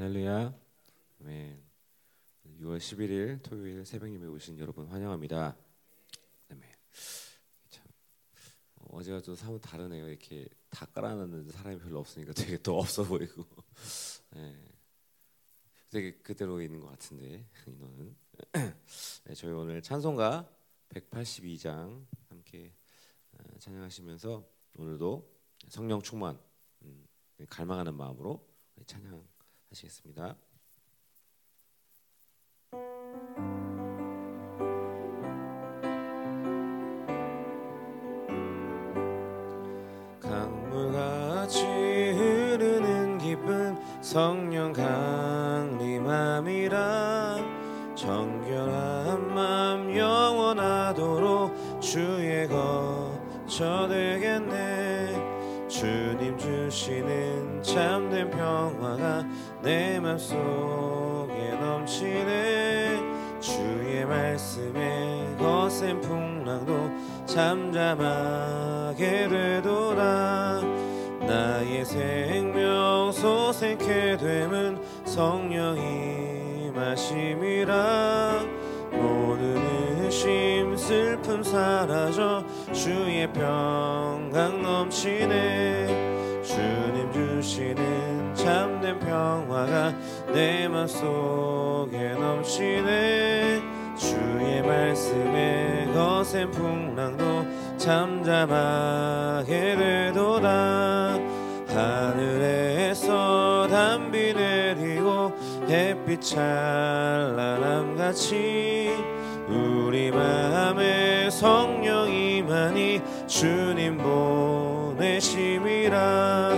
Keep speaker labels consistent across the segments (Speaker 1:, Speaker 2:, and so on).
Speaker 1: 할렐루야. 아멘. 6월 11일 토요일 새벽 예배 오신 여러분 환영합니다. 아멘. 참 어제가 좀 사뭇 다르네요. 이렇게 다 깔아놨는데 사람이 별로 없으니까 되게 또 없어 보이고. 네. 되게 그대로 있는 것 같은데 인원은. 네, 저희 오늘 찬송가 182장 함께 어, 찬양하시면서 오늘도 성령 충만 음, 갈망하는 마음으로 찬양 하시겠습니다. 강물같이 흐르는 기쁨 성령 강림함이라 정결한 맘 영원하도록 주의 거처 되겠네 주님 주시는 참된 평화가 내 맘속에 넘치네. 주의 말씀에 거센 풍랑도 잠잠하게 되도다. 나의 생명 소생케 됨은 성령이 마심이라. 모든 의심 슬픔 사라져 주의 평강 넘치네. 주님 주시는 참된 평화가 내 맘속에 넘치네. 주의 말씀에 거센 풍랑도 잠잠하게 되도다. 하늘에서 담비 내리고 햇빛 찬란함같이 우리 맘에 성 령이만이 주님 보내심이라.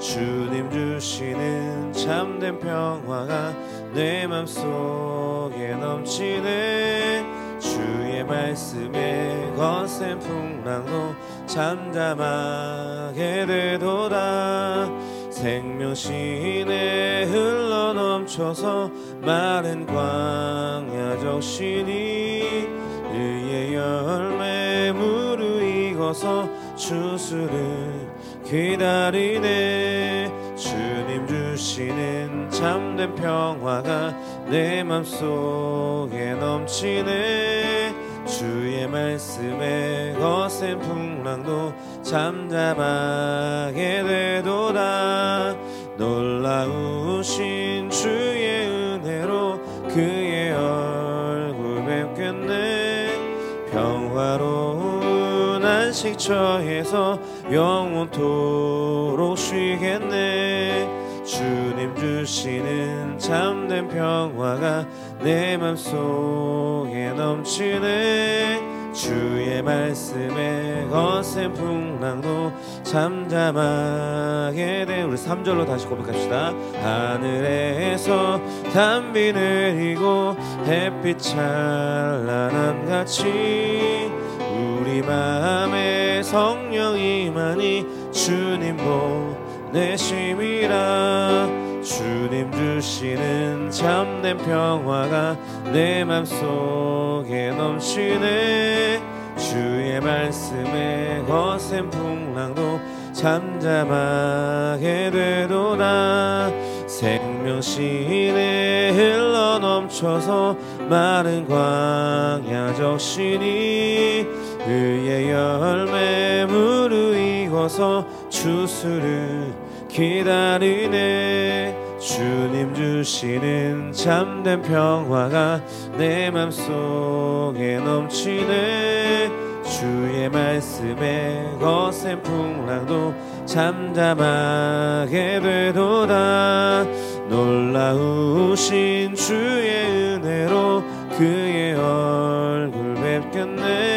Speaker 1: 주님 주시는 참된 평화가 내 맘속에 넘치네 주의 말씀에 거센 풍랑도 잠잠하게 되도다. 생명신에 흘러 넘쳐서 마른 광야 적신이 의의 열매 무르익어서 주수를 기다리네. 주님 주시는 참된 평화가 내 맘속에 넘치네. 주의 말씀에 거센 풍랑도 잠잠하게 되도다. 놀라우신 주의 식처에서 영원토록 쉬겠네. 주님 주시는 참된 평화가 내 맘속에 넘치네. 주의 말씀에 거센 풍랑도 잠잠하게 돼 우리 3절로 다시 고백합시다. 하늘에서 담비 내리고 햇빛 찬란함 같이 우리 맘에 성령이만이 주님 보내심이라. 주님 주시는 참된 평화가 내 맘속에 넘치네. 주의 말씀에 거센 풍랑도 잠잠하게 되도다. 생명신에 흘러 넘쳐서 마른 광야 적 신이 의의 열매 무르익어서 주수를 기다리네. 주님 주시는 참된 평화가 내 맘속에 넘치네. 주의 말씀에 거센 풍랑도 잠잠하게 되도다. 놀라우신 주의 은혜로 그의 얼굴 뵙겠네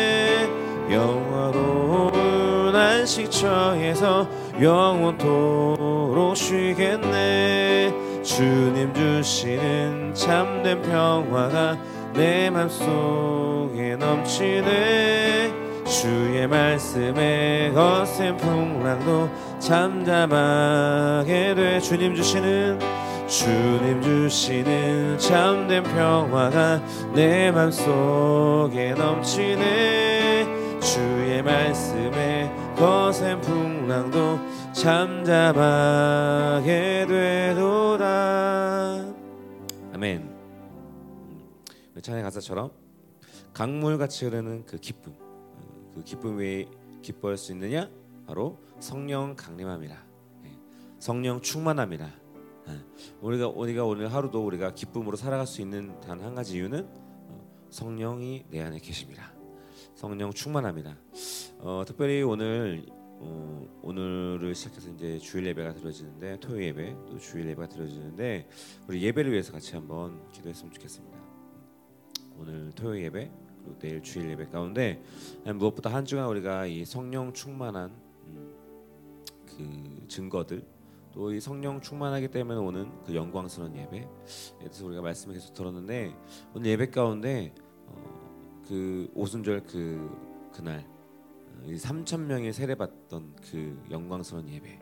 Speaker 1: 안식처에서 영원토록 쉬겠네. 주님 주시는 참된 평화가 내 맘속에 넘치네. 주의 말씀에 거센 풍랑도 잠잠하게 돼. 주님 주시는 주님 주시는 참된 평화가 내 맘속에 넘치네 주의 말씀에 거센 풍랑도 잠잠하게 되도다 아멘. 음, 찬양 가사처럼 강물같이 흐르는 그 기쁨, 어, 그 기쁨 왜 기뻐할 수 있느냐? 바로 성령 강림함이라. 예, 성령 충만함이라. 예, 우리가 우리가 오늘 하루도 우리가 기쁨으로 살아갈 수 있는 단 한 가지 이유는 어, 성령이 내 안에 계십니다. 성령 충만합니다. 어, 특별히 오늘 어, 오늘을 시작해서 이제 주일 예배가 드려지는데 토요 예배 또 주일 예배가 드려지는데 우리 예배를 위해서 같이 한번 기도했으면 좋겠습니다. 오늘 토요 예배 그리고 내일 주일 예배 가운데 무엇보다 한 주간 우리가 이 성령 충만한 음, 그 증거들 또 이 성령 충만하기 때문에 오는 그 영광스러운 예배 그래서 우리가 말씀을 계속 들었는데 오늘 예배 가운데 어, 그 오순절 그 그날 3천 명이 세례받던 그 영광스러운 예배.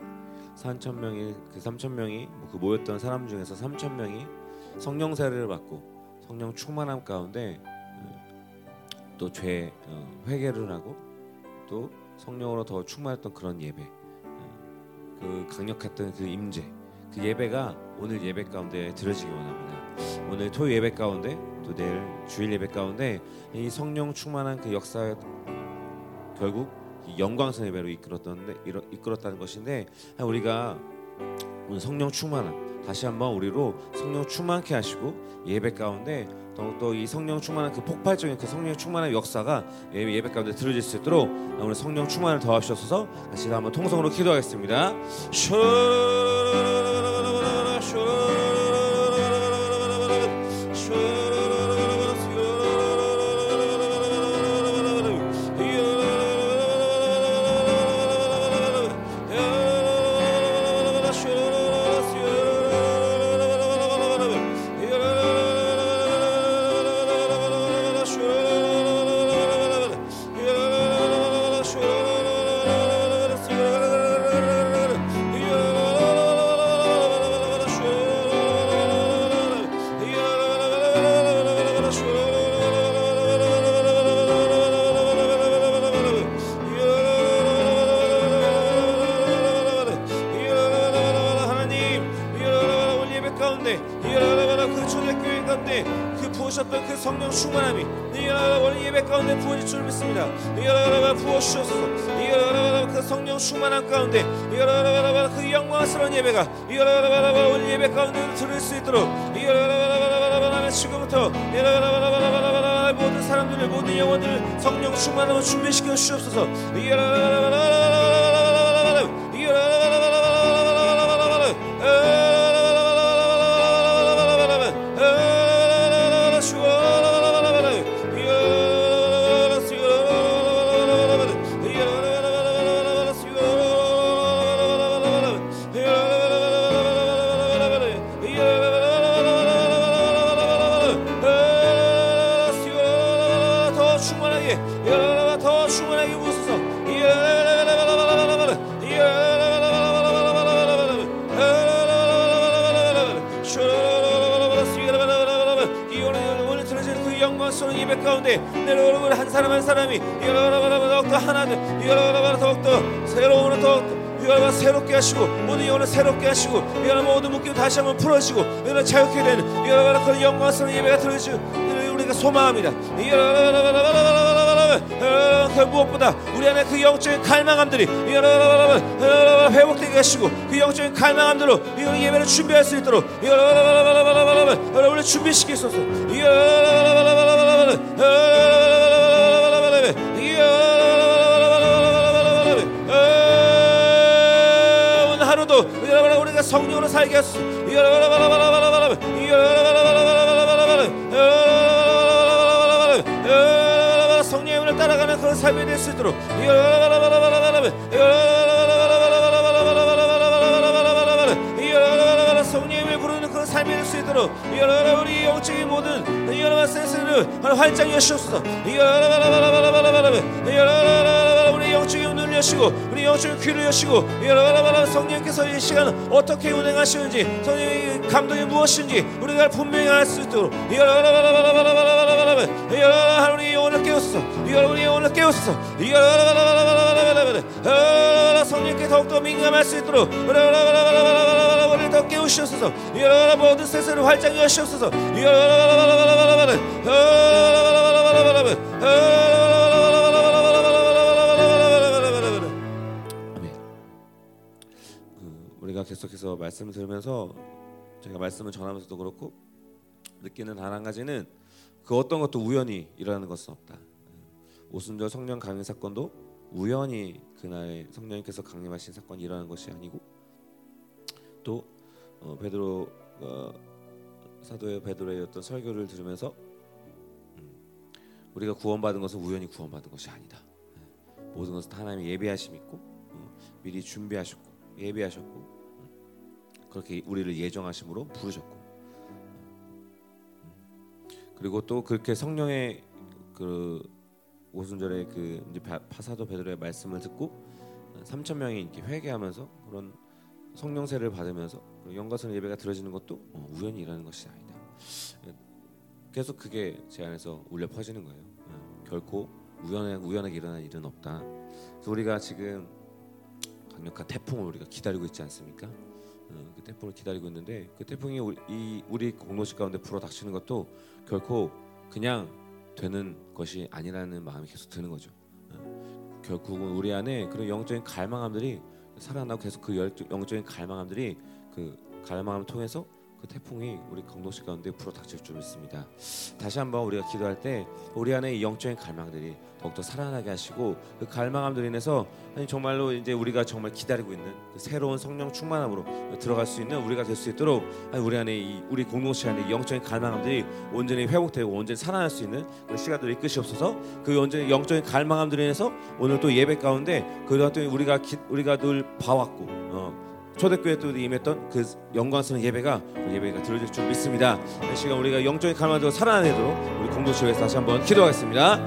Speaker 1: 3천 명이 그 3천 명이 뭐그 모였던 사람 중에서 3천 명이 성령 세례를 받고 성령 충만함 가운데 어, 또죄 어, 회개를 하고 또 성령으로 더 충만했던 그런 예배. 어, 그 강력했던 그 임재. 그 예배가 오늘 예배 가운데 들어지기 원합니다. 오늘 토요 예배 가운데 또 내일 주일 예배 가운데 이 성령 충만한 그 역사 결국 영광스러운 예배로 이끌었던데 이끌었다는 것인데 우리가 오늘 성령 충만한 다시 한번 우리로 성령 충만케 하시고 예배 가운데 더욱더 이 성령 충만한 그 폭발적인 그 성령 충만한 역사가 예배, 예배 가운데 들어질 수 있도록 오늘 성령 충만을 더하셔서 다시 한번 통성으로 기도하겠습니다. 사람이 더욱더 하나님 더욱더 새로운 더욱더 여러분 새롭게 하시고 모든 영혼을 새롭게 하시고 여러분 모든 묶임 다시 한번 풀어지고 여러분 자유케 되는 여러분 그런 영광스러운 예배가 들어주 우리가 소망합니다. 그 무엇보다 우리 안에 그 영적인 갈망함들이 회복되게 하시고 그 영적인 갈망함들로 이 예배를 준비할 수 있도록 우리 준비시키소서 우리가 성령으로 살게 하소서. 성령의 문을 따라가는 그런 삶이 될 수 있도록. 성령을 부르는 그런 삶이 될 수 있도록. 우리 영적인 모든 센스를 활짝 여시옵소서. 우리 영적인 눈을 여시고 우리 영적인 귀를 여시고 성령께서 이 시간 어떻게 운행하시는지 성령의 감동이 무엇인지 우리가 분명히 알 수 있도록 우리 영혼을 깨웠어 우리 영혼을 깨웠어 성령께 더욱더 민감할 수 있도록 깨우시옵소서 모든 세상을 활짝 여시옵소서 우리가 계속해서 말씀을 들으면서 제가 말씀을 전하면서도 그렇고 느끼는 단 한 가지는 그 어떤 것도 우연히 일어나는 것은 없다. 오순절 성령 강림 사건도 우연히 그날 성령님께서 강림하신 사건이 일어나는 것이 아니고 또 어, 베드로 어, 사도의 베드로의 어떤 설교를 들으면서 음, 우리가 구원받은 것은 우연히 구원받은 것이 아니다. 모든 것은 하나님의 예배하심 있고 어, 미리 준비하셨고 예배하셨고 음, 그렇게 우리를 예정하심으로 부르셨고 음, 그리고 또 그렇게 성령의 그 오순절에 그 이제 파사도 베드로의 말씀을 듣고 3천 명이 이렇게 회개하면서 그런 성령세를 받으면서 영가선 예배가 들어지는 것도 어, 우연히 일어나는 것이 아니다. 계속 그게 제 안에서 울려 퍼지는 거예요. 어, 결코 우연하게, 우연하게 일어난 일은 없다. 그래서 우리가 지금 강력한 태풍을 우리가 기다리고 있지 않습니까? 어, 그 태풍을 기다리고 있는데 그 태풍이 우리, 이 우리 공로시 가운데 불어 닥치는 것도 결코 그냥 되는 것이 아니라는 마음이 계속 드는 거죠. 결국은 우리 안에 그런 영적인 갈망함들이 살아나고 계속 그 영적인 갈망함들이 그 갈망함을 통해서 그 태풍이 우리 강동식 가운데 불어닥칠 줄 믿습니다. 다시 한번 우리가 기도할 때 우리 안에 이 영적인 갈망들이 더욱더 살아나게 하시고 그 갈망함들로 인해서 아니 정말로 이제 우리가 정말 기다리고 있는 그 새로운 성령 충만함으로 들어갈 수 있는 우리가 될 수 있도록 아니 우리 안에 이 우리 공동체 안에 영적인 갈망함들이 온전히 회복되고 온전히 살아날 수 있는 그 시간들이 이끄시옵소서. 그 온전히 영적인 갈망함들로 인해서 오늘 또 예배 가운데 그동안 우리가 기, 우리가 늘 봐왔고 어, 초대교회 또 임했던 그 영광스러운 예배가 그 예배가 들어질 줄 믿습니다. 이 시간 우리가 영적인 갈망으로 살아내도록 우리 공동체에서 다시 한번 기도하겠습니다.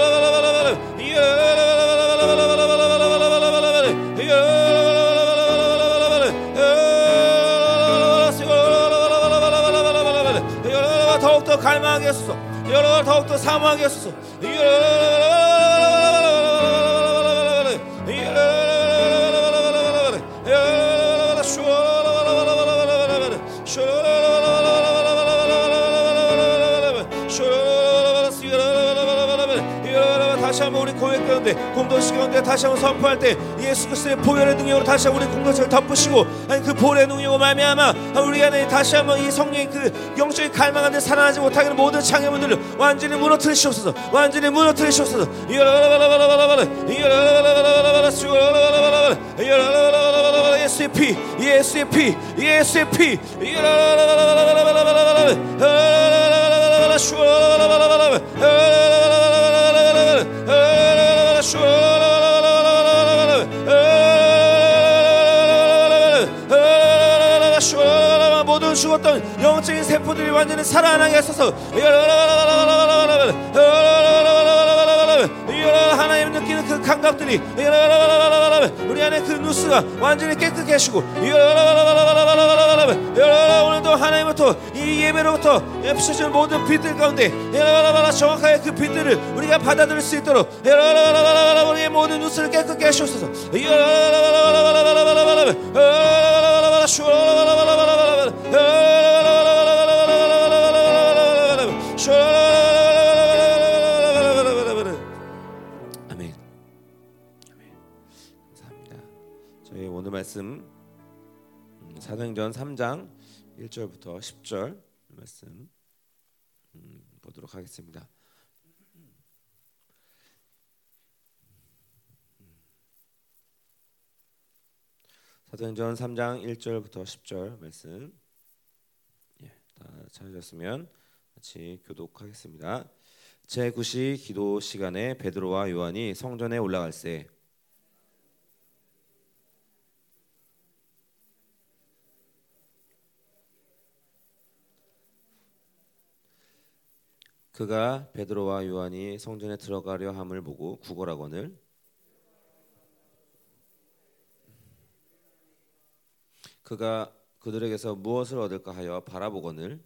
Speaker 1: 하소서 더욱더 사모하게 하소서. 가운데 공동체 가운데 다시 한번 선포할 때 예수 그리스도의 보혈의 능력으로 다시 우리 공동체를 덮으시고 아니 그 보혈의 능력으로 말미암아 우리 안에 다시 한번 이 성령의 그 영적인 갈망하는 살아나지 못하게 하는 모든 장애물들을 완전히 무너뜨리시옵소서. 완전히 무너뜨리시옵소서. 예수의 피 예수의 피 예수의 피 완전히 살아나게 하소서 하나님 느끼는 그 감각들이 우리 안에 그 누스가 완전히 깨끗게 하시고 오늘도 하나님부터 이 예배로부터 푸셔진 모든 빛들 가운데 정확하게 그 빛들을 우리가 받아들일 수 있도록 우리의 모든 누스를 깨끗게 하시옵소서 아멘. 말씀 음, 사도행전 3장 1절부터 10절 말씀 음, 보도록 하겠습니다. 사도행전 3장 1절부터 10절 말씀 예, 다 찾으셨으면 같이 교독하겠습니다. 제9시 기도 시간에 베드로와 요한이 성전에 올라갈새 그가 베드로와 요한이 성전에 들어가려 함을 보고 구걸하거늘 그가 그들에게서 무엇을 얻을까 하여 바라보거늘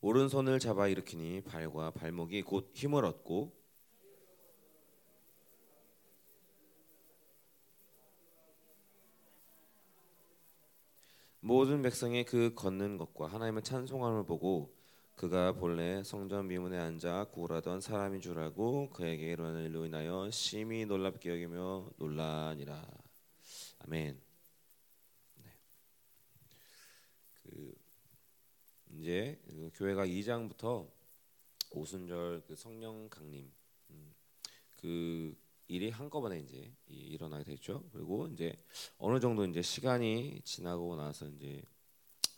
Speaker 1: 오른손을 잡아 일으키니 발과 발목이 곧 힘을 얻고 모든 백성이 그 걷는 것과 하나님의 찬송함을 보고 그가 본래 성전 미문에 앉아 구걸하던 사람인 줄 알고 그에게 일어난 일로 인하여 심히 놀랍게 여기며 놀라니라. 아멘. 네. 그 이제 그 교회가 2장부터 오순절 그 성령 강림 음, 그 일이 한꺼번에 이제 일어나게 됐죠. 그리고 이제 어느 정도 이제 시간이 지나고 나서 이제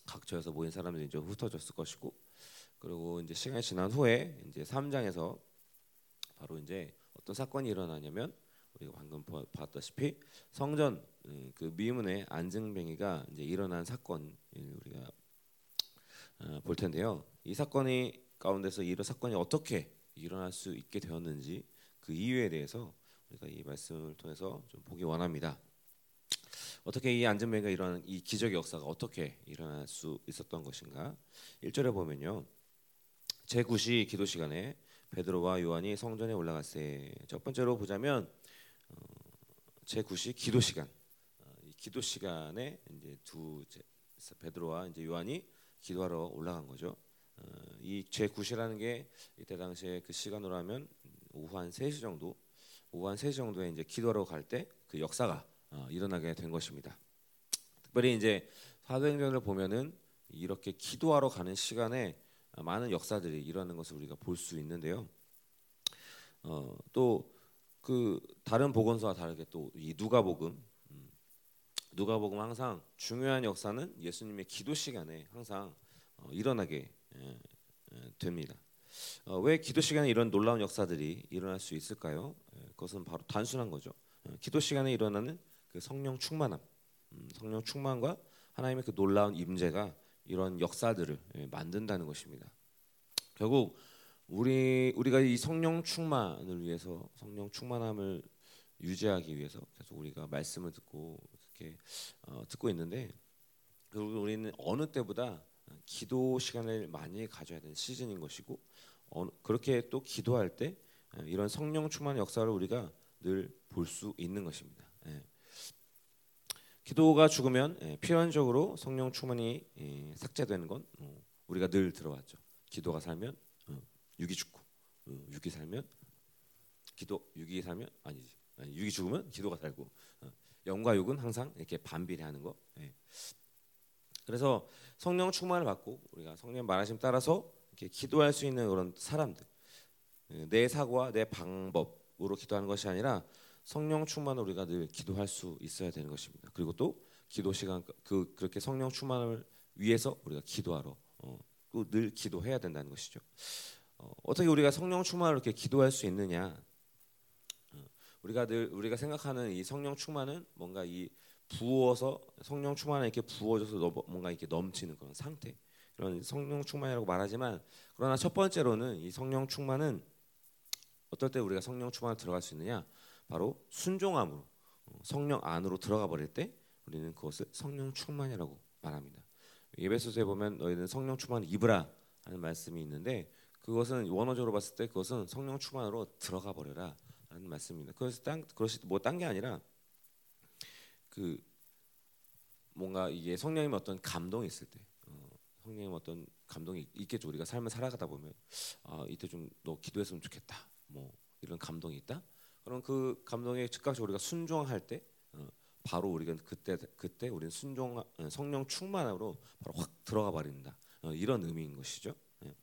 Speaker 1: 각처에서 모인 사람들이 이제 흩어졌을 것이고 그리고 이제 시간이 지난 후에 이제 3장에서 바로 이제 어떤 사건이 일어나냐면 우리가 방금 봤다시피 성전 음, 그 미문의 안증뱅이가 이제 일어난 사건 우리가 어, 볼 텐데요. 이 사건이 가운데서 이런 사건이 어떻게 일어날 수 있게 되었는지 그 이유에 대해서 우리가 이 말씀을 통해서 좀 보기 원합니다. 어떻게 이 안전뱅이가 일어난 이 기적의 역사가 어떻게 일어날 수 있었던 것인가? 1절에 보면요. 제9시 기도 시간에 베드로와 요한이 성전에 올라갔세. 첫 번째로 보자면 어, 제9시 기도 시간. 어, 이 기도 시간에 이제 두 베드로와 이제 요한이 기도하러 올라간 거죠. 어, 이 제9시라는 게 이때 당시에 그 시간으로 하면 오후 한 3시 정도 오후 한 3시 정도에 이제 기도하러 갈 때 그 역사가 어, 일어나게 된 것입니다. 특별히 이제 사도행전을 보면은 이렇게 기도하러 가는 시간에 많은 역사들이 일어나는 것을 우리가 볼 수 있는데요. 어, 또 그 다른 복음서와 다르게 또 이 누가복음 음, 누가복음 항상 중요한 역사는 예수님의 기도 시간에 항상 어, 일어나게 에, 에, 됩니다. 어, 왜 기도 시간에 이런 놀라운 역사들이 일어날 수 있을까요? 예, 그것은 바로 단순한 거죠. 어, 기도 시간에 일어나는 그 성령 충만함, 음, 성령 충만과 하나님의 그 놀라운 임재가 이런 역사들을 예, 만든다는 것입니다. 결국 우리 우리가 이 성령 충만을 위해서 성령 충만함을 유지하기 위해서 계속 우리가 말씀을 듣고 이렇게 어, 듣고 있는데 결국 우리는 어느 때보다 기도 시간을 많이 가져야 되는 시즌인 것이고 어, 그렇게 또 기도할 때 예, 이런 성령 충만 역사를 우리가 늘 볼 수 있는 것입니다. 예. 기도가 죽으면 예, 필연적으로 성령 충만이 예, 삭제되는 건 어, 우리가 늘 들어왔죠. 기도가 살면 어, 육이 죽고 어, 육이 살면 기도 육이 살면 아니지 아니, 육이 죽으면 기도가 살고 어, 영과 육은 항상 이렇게 반비례하는 거. 예. 그래서 성령 충만을 받고 우리가 성령 말하심 따라서 이렇게 기도할 수 있는 그런 사람들 예, 내 사고와 내 방법으로 기도하는 것이 아니라 성령 충만을 우리가 늘 기도할 수 있어야 되는 것입니다. 그리고 또 기도 시간 그 그렇게 성령 충만을 위해서 우리가 기도하러 어, 또늘 기도해야 된다는 것이죠. 어, 어떻게 우리가 성령 충만을 이렇게 기도할 수 있느냐? 어, 우리가 늘 우리가 생각하는 이 성령 충만은 뭔가 이 부어서 성령 충만에 이렇게 부어져서 뭔가 이렇게 넘치는 그런 상태. 이런 성령 충만이라고 말하지만 그러나 첫 번째로는 이 성령 충만은 어떨 때 우리가 성령 충만을 들어갈 수 있느냐? 바로 순종함으로 어, 성령 안으로 들어가 버릴 때 우리는 그것을 성령 충만이라고 말합니다. 예배소서에 보면 너희는 성령 충만을 입으라 하는 말씀이 있는데 그것은 원어적으로 봤을 때 그것은 성령 충만으로 들어가 버려라 하는 말씀입니다. 그래서 딴 그것이 뭐 딴 게 아니라 그 뭔가 이게 성령님의 어떤 감동이 있을 때 성령의 어떤 감동이 있겠죠. 우리가 삶을 살아가다 보면 아 이때 좀 너 기도했으면 좋겠다. 뭐 이런 감동이 있다. 그럼 그 감동에 즉각적으로 우리가 순종할 때 어, 바로 우리가 그때 그때 우리는 순종 어, 성령 충만으로 바로 확 들어가 버린다. 어, 이런 의미인 것이죠. 예.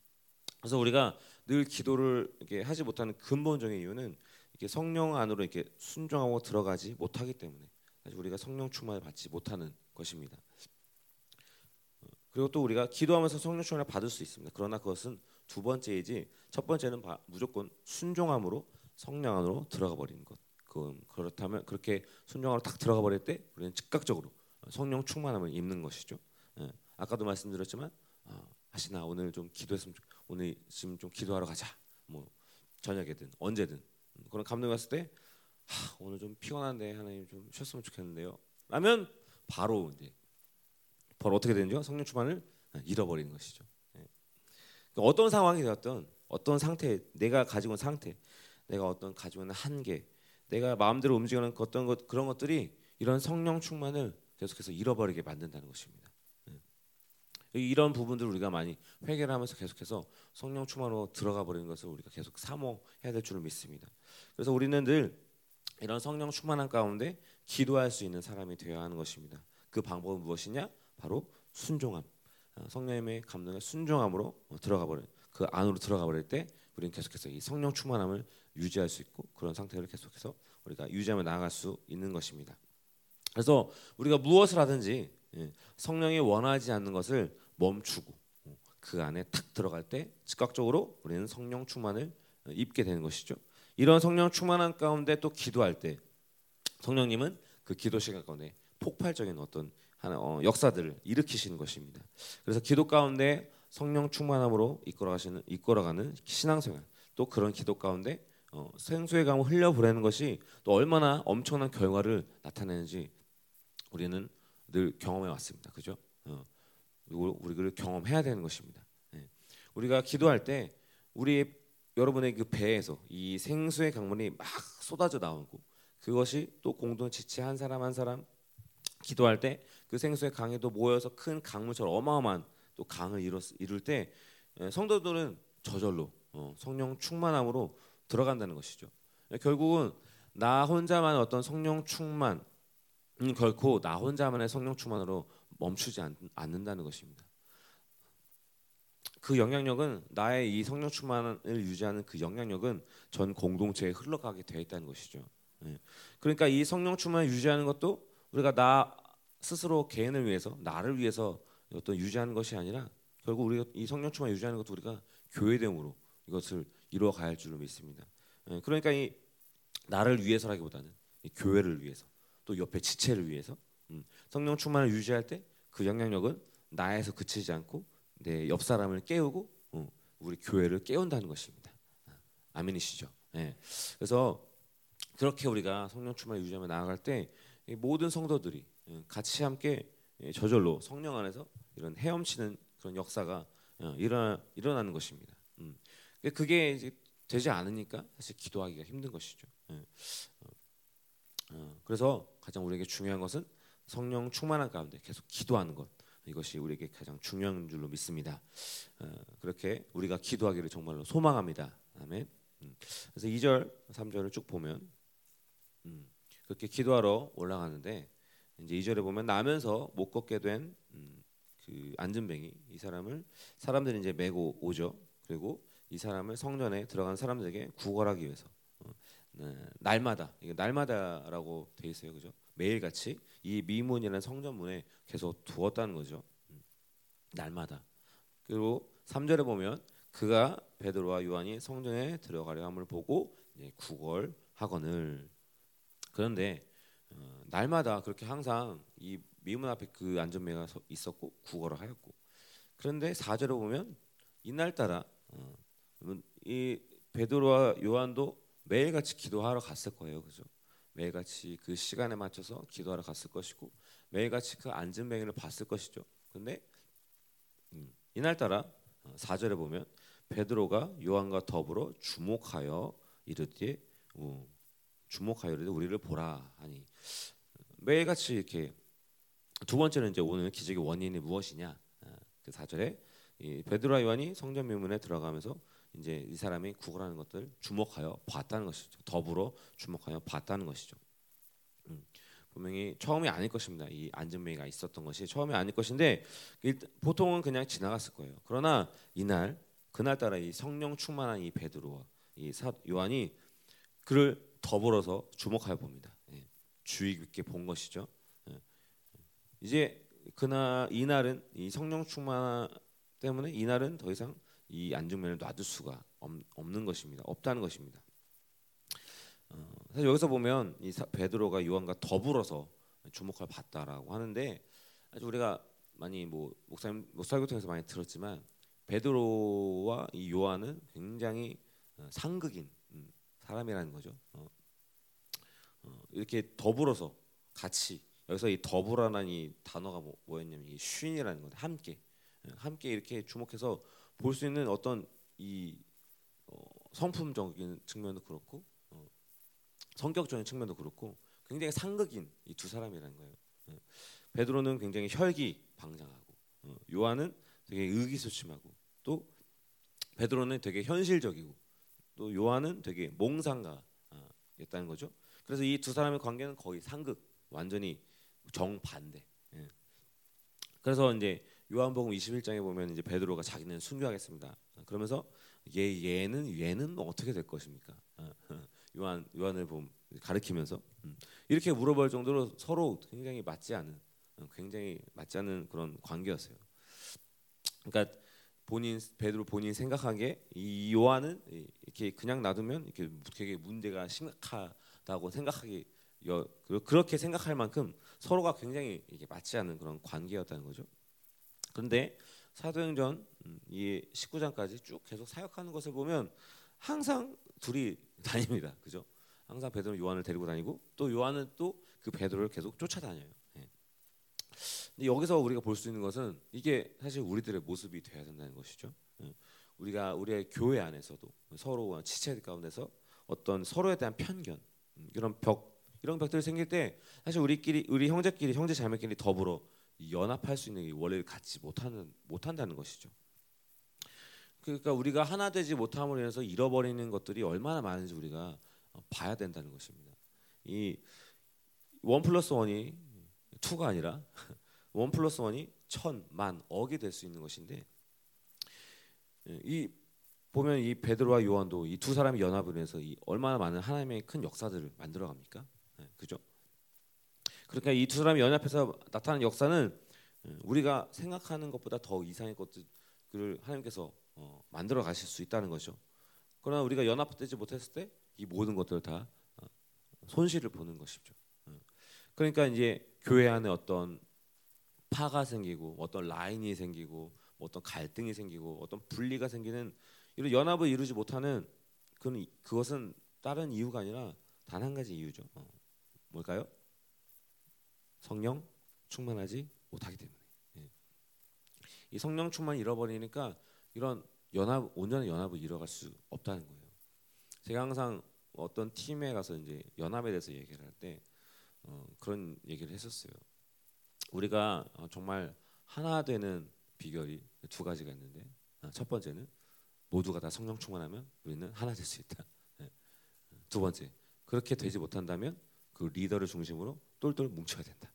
Speaker 1: 그래서 우리가 늘 기도를 이렇게 하지 못하는 근본적인 이유는 이게 성령 안으로 이렇게 순종하고 들어가지 못하기 때문에 우리가 성령 충만을 받지 못하는 것입니다. 어, 그리고 또 우리가 기도하면서 성령 충만을 받을 수 있습니다. 그러나 그것은 두 번째이지 첫 번째는 무조건 순종함으로 성령 안으로 들어가 버리는 것. 그 그렇다면 그렇게 순종으로 딱 들어가 버릴 때 우리는 즉각적으로 성령 충만함을 입는 것이죠. 예. 아까도 말씀드렸지만 아, 하시나 오늘 좀 기도했으면 오늘 지금 좀 기도하러 가자. 뭐 저녁에든 언제든 그런 감동이 왔을 때 하, 오늘 좀 피곤한데 하나님 좀 쉬었으면 좋겠는데요. 라면 바로 이제 바로 어떻게 되는죠? 성령 충만을 잃어버리는 것이죠. 예. 그러니까 어떤 상황이 되었던 어떤 상태, 내가 가지고 있는 상태, 내가 어떤 가지고 있는 한계, 내가 마음대로 움직이는 어떤 것 그런 것들이 이런 성령 충만을 계속해서 잃어버리게 만든다는 것입니다. 예. 이런 부분들 우리가 많이 회개를 하면서 계속해서 성령 충만으로 들어가 버리는 것을 우리가 계속 사모해야 될 줄을 믿습니다. 그래서 우리는 늘 이런 성령 충만한 가운데 기도할 수 있는 사람이 되어야 하는 것입니다. 그 방법은 무엇이냐? 바로 순종함. 어, 성령님의 감동에 순종함으로 들어가 버려 그 안으로 들어가 버릴 때 우리는 계속해서 이 성령 충만함을 유지할 수 있고 그런 상태를 계속해서 우리가 유지하며 나아갈 수 있는 것입니다. 그래서 우리가 무엇을 하든지 예, 성령이 원하지 않는 것을 멈추고 어, 그 안에 탁 들어갈 때 즉각적으로 우리는 성령 충만을 어, 입게 되는 것이죠. 이런 성령 충만한 가운데 또 기도할 때 성령님은 그 기도 시간 가운데 폭발적인 어떤 어, 역사들을 일으키시는 것입니다. 그래서 기도 가운데 성령 충만함으로 이끌어가시는 이끌어가는 신앙생활 또 그런 기도 가운데 어, 생수의 강을 흘려 보내는 것이 또 얼마나 엄청난 결과를 나타내는지 우리는 늘 경험해 왔습니다. 그죠? 어, 우리를 경험해야 되는 것입니다. 네. 우리가 기도할 때 우리 여러분의 그 배에서 이 생수의 강물이 막 쏟아져 나오고 그것이 또 공동 지체 한 사람 한 사람 기도할 때 그 생수의 강에도 모여서 큰 강물처럼 어마어마한 또 강을 이뤘, 이룰 때 성도들은 저절로 어, 성령 충만함으로 들어간다는 것이죠. 결국은 나 혼자만 어떤 성령 충만 음, 결코 나 혼자만의 성령 충만으로 멈추지 않, 않는다는 것입니다. 그 영향력은 나의 이 성령 충만을 유지하는 그 영향력은 전 공동체에 흘러가게 되어 있다는 것이죠. 예. 그러니까 이 성령 충만을 유지하는 것도 우리가 나 스스로 개인을 위해서 나를 위해서 어떤 유지하는 것이 아니라 결국 우리가 이 성령 충만 유지하는 것도 우리가 교회됨으로 이것을 이루어 가야 할 줄로 믿습니다. 예, 그러니까 이 나를 위해서라기보다는 교회를 위해서 또 옆에 지체를 위해서 음, 성령 충만을 유지할 때 그 영향력은 나에서 그치지 않고 내 옆 사람을 깨우고 어, 우리 교회를 깨운다는 것입니다. 아멘이시죠? 예. 그래서 그렇게 우리가 성령 충만을 유지하며 나아갈 때 모든 성도들이 예, 같이 함께 예, 저절로 성령 안에서 이런 헤엄치는 그런 역사가 어, 일어나 일어나는 것입니다. 음. 그게 이제 되지 않으니까 사실 기도하기가 힘든 것이죠. 예. 어, 어, 그래서 가장 우리에게 중요한 것은 성령 충만한 가운데 계속 기도하는 것 이것이 우리에게 가장 중요한 줄로 믿습니다. 그렇게 우리가 기도하기를 정말로 소망합니다. 아멘. 음. 그래서 2절, 3절을 쭉 보면 음, 그렇게 기도하러 올라가는데 이제 2절에 보면 나면서 못 걷게 된그 음, 안전뱅이 이 사람을 사람들이 이제 메고 오죠. 그리고 이 사람을 성전에 들어간 사람들에게 구걸하기 위해서 어, 네, 날마다 이게 날마다라고 돼 있어요, 그죠? 매일 같이 이 미문이라는 성전문에 계속 두었다는 거죠. 음, 날마다. 그리고 3절에 보면 그가 베드로와 요한이 성전에 들어가려 함을 보고 구걸하거늘. 그런데 어, 날마다 그렇게 항상 이 미문 앞에 그 안전매가 있었고 구걸을 하였고 그런데 4절에 보면 이날 따라 어, 이 베드로와 요한도 매일같이 기도하러 갔을 거예요. 그죠? 매일같이 그 시간에 맞춰서 기도하러 갔을 것이고 매일같이 그 안전뱅이를 봤을 것이죠. 근데 음, 이날따라 4절에 어, 보면 베드로가 요한과 더불어 주목하여 이르되 어, 주목하여 이르되 우리를 보라 하니 매일같이 이렇게 두 번째는 이제 오늘 기적의 원인이 무엇이냐 어, 그 4절에 이 베드로와 요한이 성전 묘문에 들어가면서 이제 이 사람이 구걸하는 것들 주목하여 봤다는 것이죠. 더불어 주목하여 봤다는 것이죠. 음, 분명히 처음이 아닐 것입니다. 이 안전매가 있었던 것이 처음이 아닐 것인데 보통은 그냥 지나갔을 거예요. 그러나 이날 그날 따라 이 성령 충만한 이 베드로와 이 사, 요한이 그를 더불어서 주목하여 봅니다. 예, 주의 깊게 본 것이죠. 예. 이제 그날 이날은 이 성령 충만 때문에 이날은 더 이상 이 안중면을 놔둘 수가 없는 것입니다. 없다는 것입니다. 어, 사실 여기서 보면 이 베드로가 요한과 더불어서 주목할 봤다라고 하는데 아주 우리가 많이 뭐 목사님 목사교 통해서 많이 들었지만 베드로와 이 요한은 굉장히 어, 상극인 음, 사람이라는 거죠. 어, 어, 이렇게 더불어서 같이 여기서 이 더불어라는 이 단어가 뭐, 뭐였냐면 이 쉰이라는 건데 함께 함께 이렇게 주목해서 볼 수 있는 어떤 이 성품적인 측면도 그렇고 성격적인 측면도 그렇고 굉장히 상극인 이 두 사람이라는 거예요. 베드로는 굉장히 혈기 방장하고 요한은 되게 의기소침하고 또 베드로는 되게 현실적이고 또 요한은 되게 몽상가였다는 거죠. 그래서 이 두 사람의 관계는 거의 상극, 완전히 정반대. 예. 그래서 이제 요한복음 21장에 보면 이제 베드로가 자기는 순교하겠습니다. 그러면서 얘 얘는 얘는 어떻게 될 것입니까? 어, 요한 요한을 보 가르치면서 음. 이렇게 물어볼 정도로 서로 굉장히 맞지 않은 어, 굉장히 맞지 않은 그런 관계였어요. 그러니까 본인 베드로 본인 생각하기에 이 요한은 이렇게 그냥 놔두면 이렇게 되게 문제가 심각하 다고 생각하기 그렇게 생각할 만큼 서로가 굉장히 이게 맞지 않는 그런 관계였다는 거죠. 그런데 사도행전 음, 이 19장까지 쭉 계속 사역하는 것을 보면 항상 둘이 다닙니다. 그죠? 항상 베드로 요한을 데리고 다니고 또 요한은 또 그 베드로를 계속 쫓아다녀요. 근데 여기서 우리가 볼 수 있는 것은 이게 사실 우리들의 모습이 되어야 된다는 것이죠. 예. 우리가 우리의 교회 안에서도 서로 지체 가운데서 어떤 서로에 대한 편견 음, 이런 벽 이런 벽들이 생길 때 사실 우리끼리 우리 형제끼리 형제 자매끼리 더불어 연합할 수 있는 원리를 갖지 못하는 못한다는 것이죠. 그러니까 우리가 하나 되지 못함으로 인해서 잃어버리는 것들이 얼마나 많은지 우리가 어, 봐야 된다는 것입니다. 이 one plus one이 two가 아니라 one plus one이 천, 만, 억이 될 수 있는 것인데 예, 이 보면 이 베드로와 요한도 이 두 사람이 연합을 해서 이 얼마나 많은 하나님의 큰 역사들을 만들어 갑니까? 네, 그죠? 그러니까 이 두 사람이 연합해서 나타나는 역사는 예, 우리가 생각하는 것보다 더 이상의 것들을 하나님께서 어, 만들어 가실 수 있다는 거죠. 그러나 우리가 연합되지 못했을 때 이 모든 것들을 다 어, 손실을 보는 것이죠. 그러니까 이제 교회 안에 어떤 파가 생기고 어떤 라인이 생기고 뭐 어떤 갈등이 생기고 어떤 분리가 생기는 이런 연합을 이루지 못하는 그건 그것은 다른 이유가 아니라 단 한 가지 이유죠. 어. 뭘까요? 성령 충만하지 못하기 때문에. 예. 이 성령 충만 잃어버리니까 이런 연합 온전한 연합을 이뤄갈 수 없다는 거예요. 제가 항상 어떤 팀에 가서 이제 연합에 대해서 얘기를 할때 어, 그런 얘기를 했었어요. 우리가 어, 정말 하나 되는 비결이 두 가지가 있는데 어, 첫 번째는 모두가 다 성령 충만하면 우리는 하나 될 수 있다. 네. 두 번째 그렇게 되지 못한다면 그 리더를 중심으로 똘똘 뭉쳐야 된다.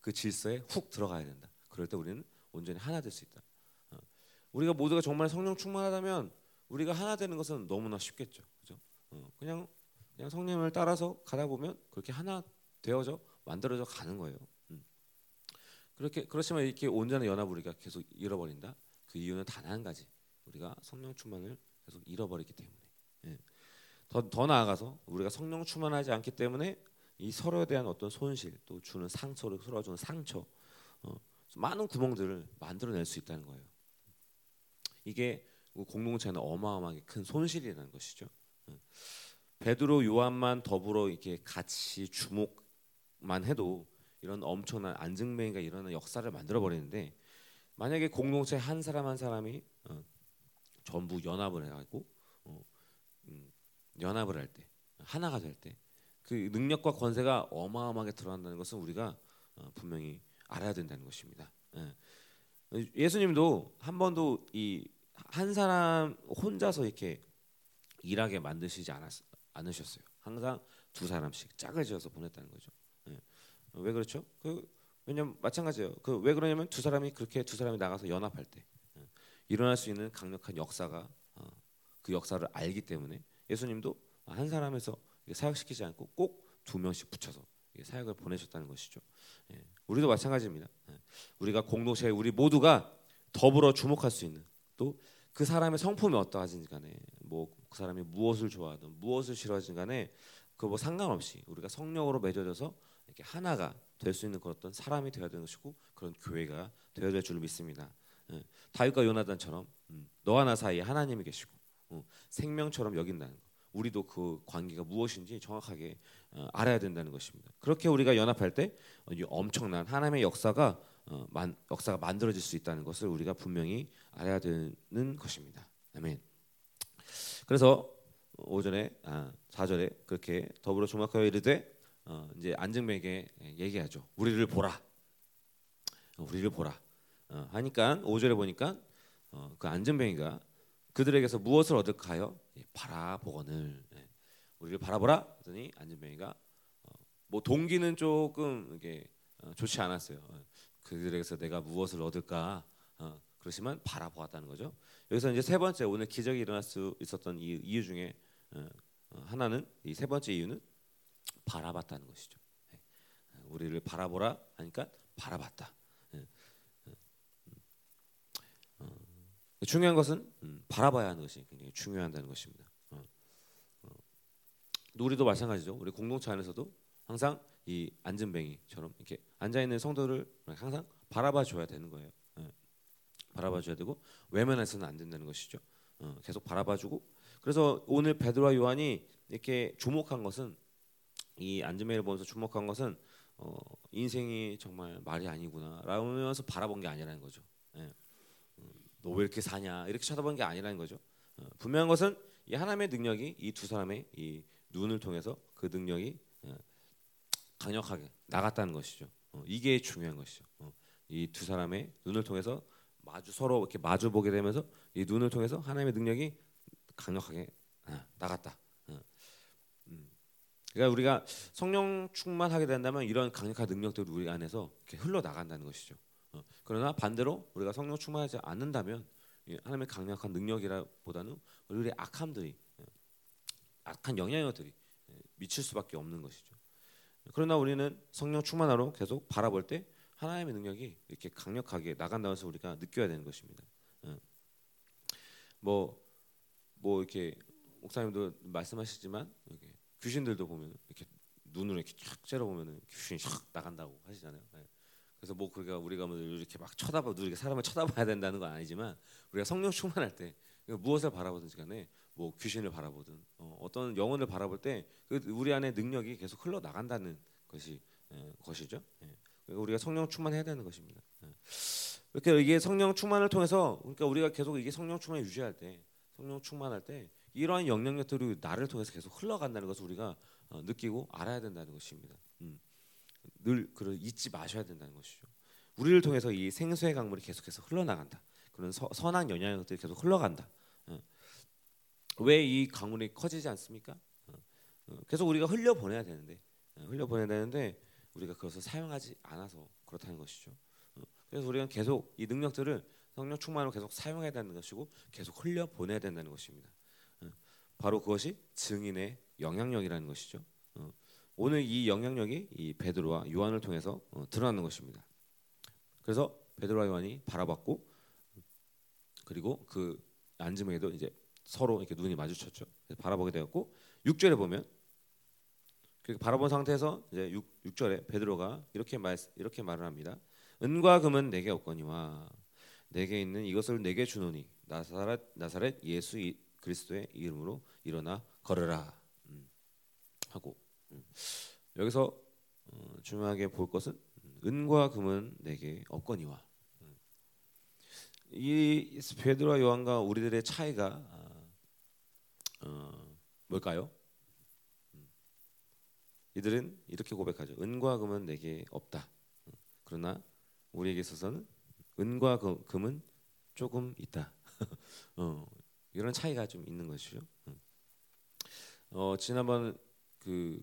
Speaker 1: 그 질서에 훅 들어가야 된다. 그럴 때 우리는 온전히 하나 될 수 있다. 우리가 모두가 정말 성령 충만하다면 우리가 하나 되는 것은 너무나 쉽겠죠. 그죠? 그냥 그냥 성령을 따라서 가다 보면 그렇게 하나 되어져 만들어져 가는 거예요. 음. 그렇게 그렇지만 이렇게 온전한 연합을 우리가 계속 잃어버린다. 그 이유는 단 한 가지. 우리가 성령 충만을 계속 잃어버리기 때문에. 예. 더, 더 나아가서 우리가 성령 충만하지 않기 때문에 이 서로에 대한 어떤 손실 또 주는 상처를 서로 주는 상처 어, 많은 구멍들을 만들어낼 수 있다는 거예요. 이게 공동체는 어마어마하게 큰 손실이라는 것이죠. 예. 베드로 요한만 더불어 이렇게 같이 주목만 해도 이런 엄청난 안증맹이가 일어나는 역사를 만들어 버리는데 만약에 공동체 한 사람 한 사람이 어, 전부 연합을 해가지고 어, 음, 연합을 할 때 하나가 될 때 그 능력과 권세가 어마어마하게 드러난다는 것은 우리가 어, 분명히 알아야 된다는 것입니다. 예. 예수님도 한 번도 이 한 사람 혼자서 이렇게 일하게 만드시지 않았, 않으셨어요. 항상 두 사람씩 짝을 지어서 보냈다는 거죠. 예. 왜 그렇죠? 그 왜냐면 마찬가지예요. 그 왜 그러냐면 두 사람이 그렇게 두 사람이 나가서 연합할 때 예. 일어날 수 있는 강력한 역사가 어, 그 역사를 알기 때문에 예수님도 한 사람에서 사역시키지 않고 꼭 두 명씩 붙여서 사역을 보내셨다는 것이죠. 예. 우리도 마찬가지입니다. 예. 우리가 공동체 우리 모두가 더불어 주목할 수 있는 또 그 사람의 성품이 어떠하든지 간에 뭐 그 사람이 무엇을 좋아하든 무엇을 싫어하든 간에 그 뭐 상관없이 우리가 성령으로 맺어져서 이렇게 하나가 될 수 있는 그런 사람이 되어야 되는 것이고 그런 교회가 되어야 될 줄 믿습니다. 예. 다윗과 요나단처럼 음, 너와 나 사이에 하나님이 계시고 어, 생명처럼 여긴다는 것. 우리도 그 관계가 무엇인지 정확하게 어, 알아야 된다는 것입니다. 그렇게 우리가 연합할 때 엄청난 하나님의 역사가 어, 만, 역사가 만들어질 수 있다는 것을 우리가 분명히 알아야 되는 것입니다. 아멘. 그래서 오전에 아, 4절에 그렇게 더불어 종합하여 이르되 어, 이제 안증맥에 얘기하죠. 우리를 보라. 우리를 보라. 어, 하니까 5절에 보니까 어, 그 안전뱅이가 그들에게서 무엇을 얻을까요? 예, 바라보거늘 예. 우리를 바라보라. 그랬더니 안전뱅이가 어, 뭐 동기는 조금 이게 어, 좋지 않았어요. 어, 그들에게서 내가 무엇을 얻을까? 어, 그렇지만 바라보았다는 거죠. 여기서 이제 세 번째 오늘 기적이 일어날 수 있었던 이 이유 중에 하나는 이 세 번째 이유는 바라봤다는 것이죠. 예. 우리를 바라보라 하니까 바라봤다. 예. 어, 중요한 것은 음, 바라봐야 하는 것이 굉장히 중요하다는 것입니다. 우리도 마찬가지죠. 우리 공동체 안에서도 항상 이 안전뱅이처럼 이렇게 앉아 있는 성도를 항상 바라봐 줘야 되는 거예요. 바라봐 줘야 되고 외면해서는 안 된다는 것이죠. 계속 바라봐 주고 그래서 오늘 베드로와 요한이 이렇게 주목한 것은 이 안즈메를 보면서 주목한 것은 어, 인생이 정말 말이 아니구나 라면서 바라본 게 아니라는 거죠. 예. 음, 너왜 이렇게 사냐 이렇게 쳐다본 게 아니라는 거죠. 어, 분명한 것은 이 하나님의 능력이 이 두 사람의 이 눈을 통해서 그 능력이 어, 강력하게 나갔다는 것이죠. 어, 이게 중요한 것이죠. 어, 이두 사람의 눈을 통해서 마주 서로 이렇게 마주 보게 되면서 이 눈을 통해서 하나님의 능력이 강력하게 아, 나갔다. 그러니까 우리가 성령 충만하게 된다면 이런 강력한 능력들이 우리 안에서 이렇게 흘러 나간다는 것이죠. 어. 그러나 반대로 우리가 성령 충만하지 않는다면 하나님의 강력한 능력이라보다는 우리의 악함들이 어, 악한 영향력들이 예, 미칠 수밖에 없는 것이죠. 그러나 우리는 성령 충만하로 계속 바라볼 때 하나님의 능력이 이렇게 강력하게 나간다는 것을 우리가 느껴야 되는 것입니다. 뭐뭐 어. 뭐 이렇게 목사님도 말씀하시지만 이렇게 귀신들도 보면 이렇게 눈으로 이렇게 쫙 째려 보면 귀신이 샥 나간다고 하시잖아요. 네. 그래서 뭐 그러니까 우리가 뭐 이렇게 막 쳐다봐 우리가 사람을 쳐다봐야 된다는 건 아니지만 우리가 성령 충만할 때 무엇을 바라보든지 간에 뭐 귀신을 바라보든 어, 떤 영혼을 바라볼 때그 우리 안에 능력이 계속 흘러 나간다는 것이 예, 것이죠. 예. 우리가 성령 충만해야 되는 것입니다. 예. 이렇게 이게 성령 충만을 통해서 그러니까 우리가 계속 이게 성령 충만을 유지할 때 성령 충만할 때 이러한 영향력들이 나를 통해서 계속 흘러간다는 것을 우리가 어, 느끼고 알아야 된다는 것입니다. 음. 늘 그를 잊지 마셔야 된다는 것이죠. 우리를 통해서 이 생수의 강물이 계속해서 흘러나간다. 그런 서, 선한 영향력들이 계속 흘러간다. 어. 왜이 강물이 커지지 않습니까? 어. 어. 계속 우리가 흘려 보내야 되는데 어, 흘려 보내야 되는데 우리가 그것을 사용하지 않아서 그렇다는 것이죠. 어. 그래서 우리가 계속 이 능력들을 성령 충만으로 계속 사용해야 되는 것이고 계속 흘려 보내야 된다는 것입니다. 바로 그것이 증인의 영향력이라는 것이죠. 어, 오늘 이 영향력이 이 베드로와 요한을 통해서 어, 드러나는 것입니다. 그래서 베드로와 요한이 바라봤고 그리고 그 앉음에도 이제 서로 이렇게 눈이 마주쳤죠. 바라보게 되었고 6절에 보면 그 바라본 상태에서 이제 6, 6절에 베드로가 이렇게 말 이렇게 말을 합니다. 은과 금은 내게 없거니와 내게 있는 이것을 내게 주노니 나사렛 나사렛 예수 그리스도의 이름으로 일어나 걸으라 음, 하고 음. 여기서 어, 중요하게 볼 것은 은과 금은 내게 없거니와 음. 이 베드로와 요한과 우리들의 차이가 아, 어, 뭘까요? 이들은 이렇게 고백하죠. 은과 금은 내게 없다. 그러나 우리에게 있어서는 은과 그, 금은 조금 있다. 어, 이런 차이가 좀 있는 것이죠. 어, 지난번 그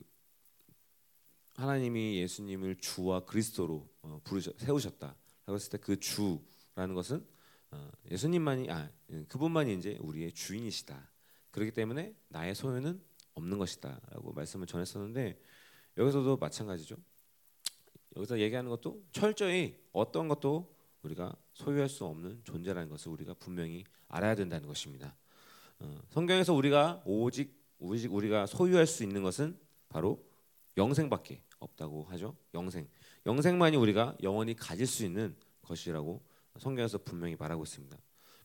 Speaker 1: 하나님이 예수님을 주와 그리스도로 어, 부르셔 세우셨다. 라고 했을 때 그 주라는 것은 어, 예수님만이 아 그분만이 이제 우리의 주인이시다. 그렇기 때문에 나의 소유는 없는 것이다라고 말씀을 전했었는데 여기서도 마찬가지죠. 여기서 얘기하는 것도 철저히 어떤 것도 우리가 소유할 수 없는 존재라는 것을 우리가 분명히 알아야 된다는 것입니다. 어, 성경에서 우리가 오직 우리가 소유할 수 있는 것은 바로 영생밖에 없다고 하죠. 영생. 영생만이 우리가 영원히 가질 수 있는 것이라고 성경에서 분명히 말하고 있습니다.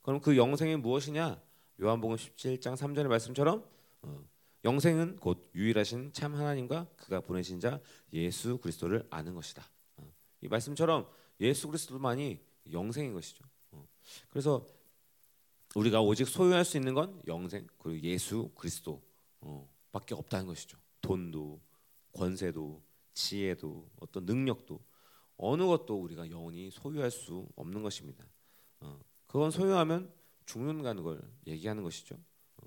Speaker 1: 그럼 그 영생이 무엇이냐? 요한복음 17장 3절의 말씀처럼 어, 영생은 곧 유일하신 참 하나님과 그가 보내신 자 예수 그리스도를 아는 것이다. 어, 이 말씀처럼 예수 그리스도만이 영생인 것이죠. 어, 그래서 우리가 오직 소유할 수 있는 건 영생 그리고 예수 그리스도 어, 밖에 없다는 것이죠. 돈도 권세도 지혜도 어떤 능력도 어느 것도 우리가 영원히 소유할 수 없는 것입니다. 어, 그건 소유하면 죽는다는 걸 얘기하는 것이죠. 어,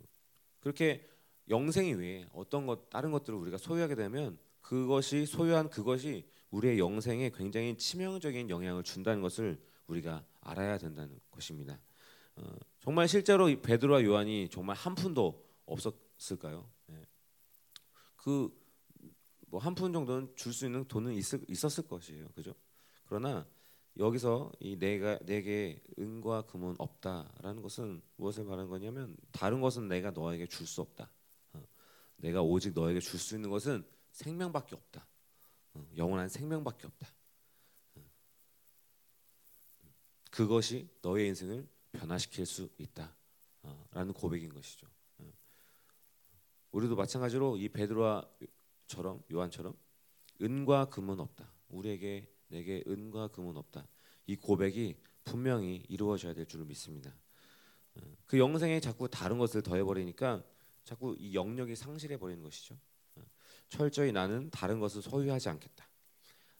Speaker 1: 그렇게 영생 이외에 어떤 것 다른 것들을 우리가 소유하게 되면 그것이 소유한 그것이 우리의 영생에 굉장히 치명적인 영향을 준다는 것을 우리가 알아야 된다는 것입니다. 어, 정말 실제로 베드로와 요한이 정말 한 푼도 없었을까요? 네. 그 뭐 한 푼 정도는 줄 수 있는 돈은 있, 있었을 것이에요, 그죠? 그러나 여기서 이 내가 내게 은과 금은 없다라는 것은 무엇을 말하는 거냐면 다른 것은 내가 너에게 줄 수 없다. 어, 내가 오직 너에게 줄 수 있는 것은 생명밖에 없다. 어, 영원한 생명밖에 없다. 어. 그것이 너의 인생을 변화시킬 수 있다라는 고백인 것이죠. 우리도 마찬가지로 이 베드로와 처럼 요한처럼 은과 금은 없다. 우리에게 내게 은과 금은 없다. 이 고백이 분명히 이루어져야 될 줄을 믿습니다. 그 영생에 자꾸 다른 것을 더해 버리니까 자꾸 이 영역이 상실해 버리는 것이죠. 철저히 나는 다른 것을 소유하지 않겠다.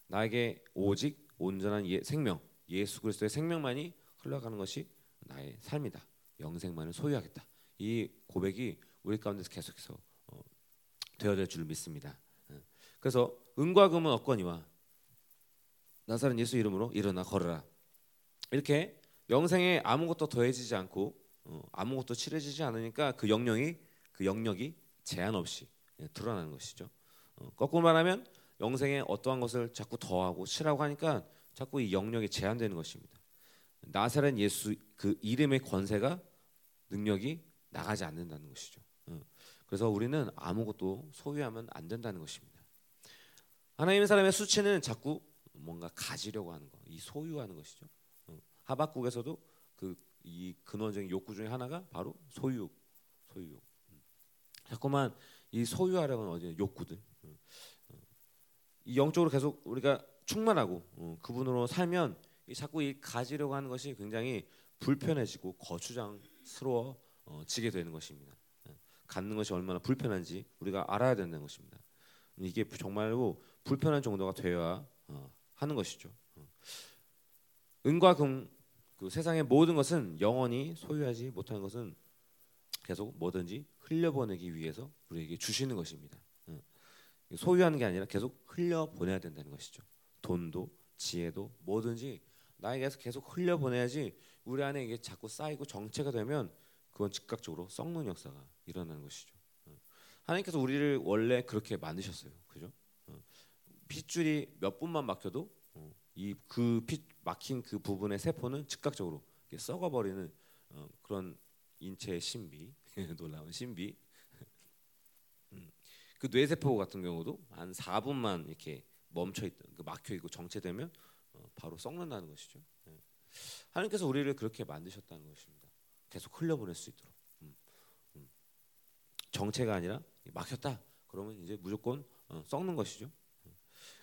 Speaker 1: 나에게 오직 온전한 예, 생명, 예수 그리스도의 생명만이 흘러가는 것이 나의 삶이다. 영생만을 소유하겠다. 이 고백이 우리 가운데서 계속해서 어, 되어질 줄 믿습니다. 어. 그래서 은과 금은 없거니와 나사렛 예수 이름으로 일어나 걸어라. 이렇게 영생에 아무것도 더해지지 않고 어, 아무것도 칠해지지 않으니까 그 영역이 그 영역이 제한 없이 예, 드러나는 것이죠. 어, 거꾸로 말하면 영생에 어떠한 것을 자꾸 더하고 칠하고 하니까 자꾸 이 영역이 제한되는 것입니다. 나사렛 예수 그 이름의 권세가 능력이 나가지 않는다는 것이죠. 어, 그래서 우리는 아무것도 소유하면 안 된다는 것입니다. 하나님의 사람의 수치는 자꾸 뭔가 가지려고 하는 거, 이 소유하는 것이죠. 어, 하박국에서도 그 이 근원적인 욕구 중에 하나가 바로 소유, 소유. 음. 자꾸만 이 소유하려는 어디 욕구들. 어, 이 영적으로 계속 우리가 충만하고 그분으로 살면 자꾸 이 가지려고 하는 것이 굉장히 불편해지고 거추장스러워지게 되는 것입니다. 갖는 것이 얼마나 불편한지 우리가 알아야 된다는 것입니다. 이게 정말로 불편한 정도가 되어야 어, 하는 것이죠. 어. 은과 금, 그 세상의 모든 것은 영원히 소유하지 못하는 것은 계속 뭐든지 흘려보내기 위해서 우리에게 주시는 것입니다. 어. 소유하는 게 아니라 계속 흘려보내야 된다는 것이죠. 돈도 지혜도 뭐든지 나에게서 계속 흘려보내야지 우리 안에 이게 자꾸 쌓이고 정체가 되면 그건 즉각적으로 썩는 역사가 일어나는 것이죠. 어. 하나님께서 우리를 원래 그렇게 만드셨어요. 그죠? 어. 핏줄이 몇 분만 막혀도 어, 이그 막힌 그 부분의 세포는 즉각적으로 썩어버리는 그런 인체의 신비, 놀라운 신비. 음. 그 뇌세포 같은 경우도 한 4분만 이렇게 멈춰 있던, 그 막혀 있고 정체되면 바로 썩는다는 것이죠. 예. 하나님께서 우리를 그렇게 만드셨다는 것입니다. 계속 흘려보낼 수 있도록. 정체가 아니라 막혔다 그러면 이제 무조건 어, 썩는 것이죠.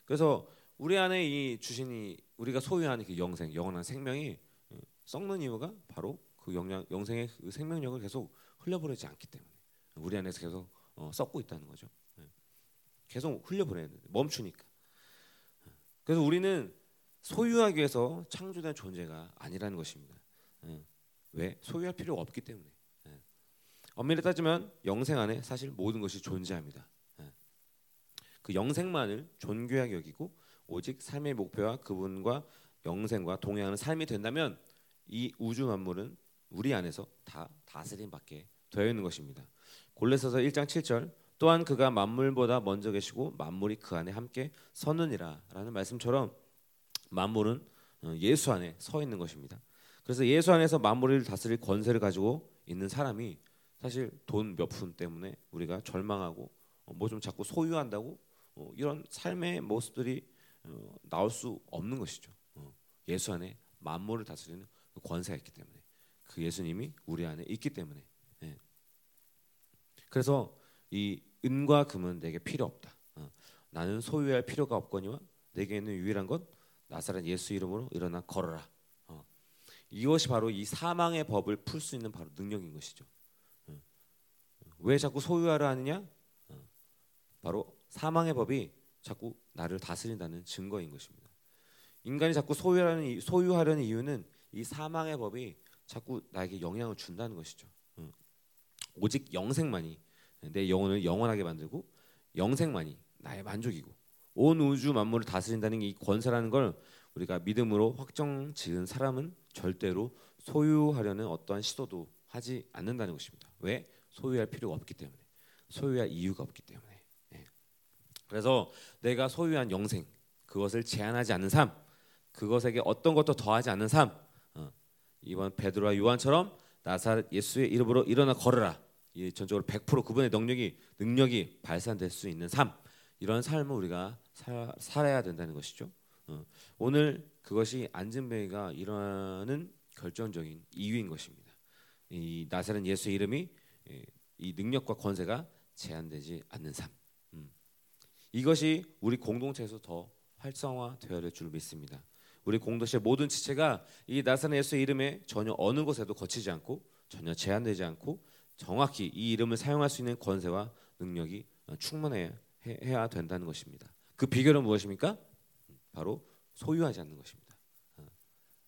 Speaker 1: 그래서 우리 안에 이 주신이 우리가 소유하는 그 영생 영원한 생명이 어, 썩는 이유가 바로 그 영양 영생의 그 생명력을 계속 흘려보내지 않기 때문에 우리 안에서 계속 어, 썩고 있다는 거죠. 예. 계속 흘려보내는 멈추니까. 그래서 우리는 소유하기 위해서 창조된 존재가 아니라는 것입니다. 예. 왜? 소유할 필요가 없기 때문에. 예. 엄밀히 따지면 영생 안에 사실 모든 것이 존재합니다. 예. 그 영생만을 존귀하게 여기고 오직 삶의 목표와 그분과 영생과 동행하는 삶이 된다면 이 우주 만물은 우리 안에서 다 다스림 받게 되어 있는 것입니다. 골로새서 1장 7절 또한 그가 만물보다 먼저 계시고 만물이 그 안에 함께 서느니라라는 말씀처럼 만물은 어, 예수 안에 서 있는 것입니다. 그래서 예수 안에서 만물을 다스릴 권세를 가지고 있는 사람이 사실 돈 몇 푼 때문에 우리가 절망하고 어, 뭐좀 자꾸 소유한다고 어, 이런 삶의 모습들이 나올 수 없는 것이죠. 예수 안에 만물을 다스리는 그 권세가 있기 때문에 그 예수님이 우리 안에 있기 때문에 예. 그래서 이 은과 금은 내게 필요 없다. 나는 소유할 필요가 없거니와 내게 있는 유일한 것 나사렛 예수 이름으로 일어나 걸어라. 어. 이것이 바로 이 사망의 법을 풀 수 있는 바로 능력인 것이죠. 어. 왜 자꾸 소유하려 하느냐? 어. 바로 사망의 법이 자꾸 나를 다스린다는 증거인 것입니다. 인간이 자꾸 소유하려는 소유하려는 이유는 이 사망의 법이 자꾸 나에게 영향을 준다는 것이죠. 어. 오직 영생만이 내 영혼을 영원하게 만들고 영생만이 나의 만족이고 온 우주 만물을 다스린다는 이 권세라는 걸 우리가 믿음으로 확정 지은 사람은 절대로 소유하려는 어떠한 시도도 하지 않는다는 것입니다. 왜? 소유할 필요가 없기 때문에. 소유할 이유가 없기 때문에. 예. 그래서 내가 소유한 영생 그것을 제한하지 않는 삶, 그것에게 어떤 것도 더하지 않는 삶. 어. 이번 베드로와 요한처럼 나사렛 예수의 이름으로 일어나 걸으라. 이 전적으로 100% 그분의 능력이 능력이 발산될 수 있는 삶. 이런 삶을 우리가 살, 살아야 된다는 것이죠. 어. 오늘 그것이 안진뱅이가 일어나는 결정적인 이유인 것입니다. 이 나사렛 예수의 이름이 예, 이 능력과 권세가 제한되지 않는 삶. 음. 이것이 우리 공동체에서 더 활성화되어야 될줄 믿습니다. 우리 공동체 모든 지체가 이 나사렛 예수의 이름에 전혀 어느 곳에도 거치지 않고 전혀 제한되지 않고 정확히 이 이름을 사용할 수 있는 권세와 능력이 충만해야 해야 된다는 것입니다. 그 비결은 무엇입니까? 바로 소유하지 않는 것입니다. 어,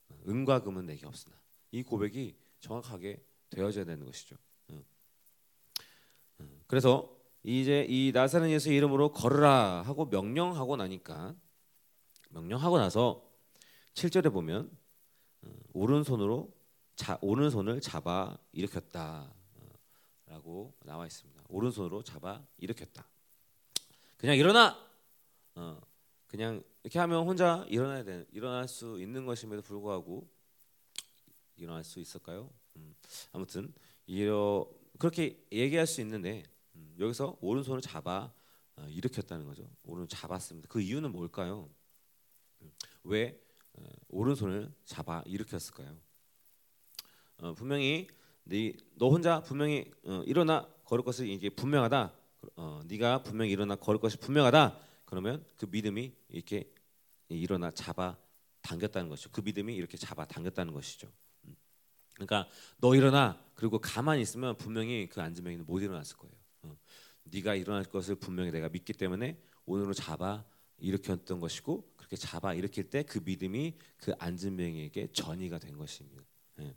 Speaker 1: 어, 은과 금은 내게 없으나 이 고백이 정확하게 되어져야 되는 것이죠. 어. 그래서 이제 이 나사렛 예수 이름으로 걸으라 하고 명령하고 나니까 명령하고 나서 7절에 보면 오른손으로 자, 오른손을 잡아 일으켰다라고 나와 있습니다. 오른손으로 잡아 일으켰다. 그냥 일어나. 어, 그냥 이렇게 하면 혼자 일어나야 되 일어날 수 있는 것임에도 불구하고 일어날 수 있을까요? 음, 아무튼 이러 그렇게 얘기할 수 있는데 음, 여기서 오른손을 잡아 어, 일으켰다는 거죠. 오른 잡았습니다. 그 이유는 뭘까요? 음, 왜 어, 오른손을 잡아 일으켰을까요? 어, 분명히 네, 너 혼자 분명히 어, 일어나 걸을 것을 이게 분명하다. 어, 네가 분명히 일어나 걸을 것이 분명하다. 그러면 그 믿음이 이렇게 일어나 잡아 당겼다는 것이죠. 그 믿음이 이렇게 잡아 당겼다는 것이죠. 음. 그러니까 너 일어나 그리고 가만히 있으면 분명히 그 앉은 명이는 못 일어났을 거예요. 어. 네가 일어날 것을 분명히 내가 믿기 때문에 오늘로 잡아 일으켰던 것이고 그렇게 잡아 일으킬 때 그 믿음이 그 명에게 전이가 된 것입니다. 예.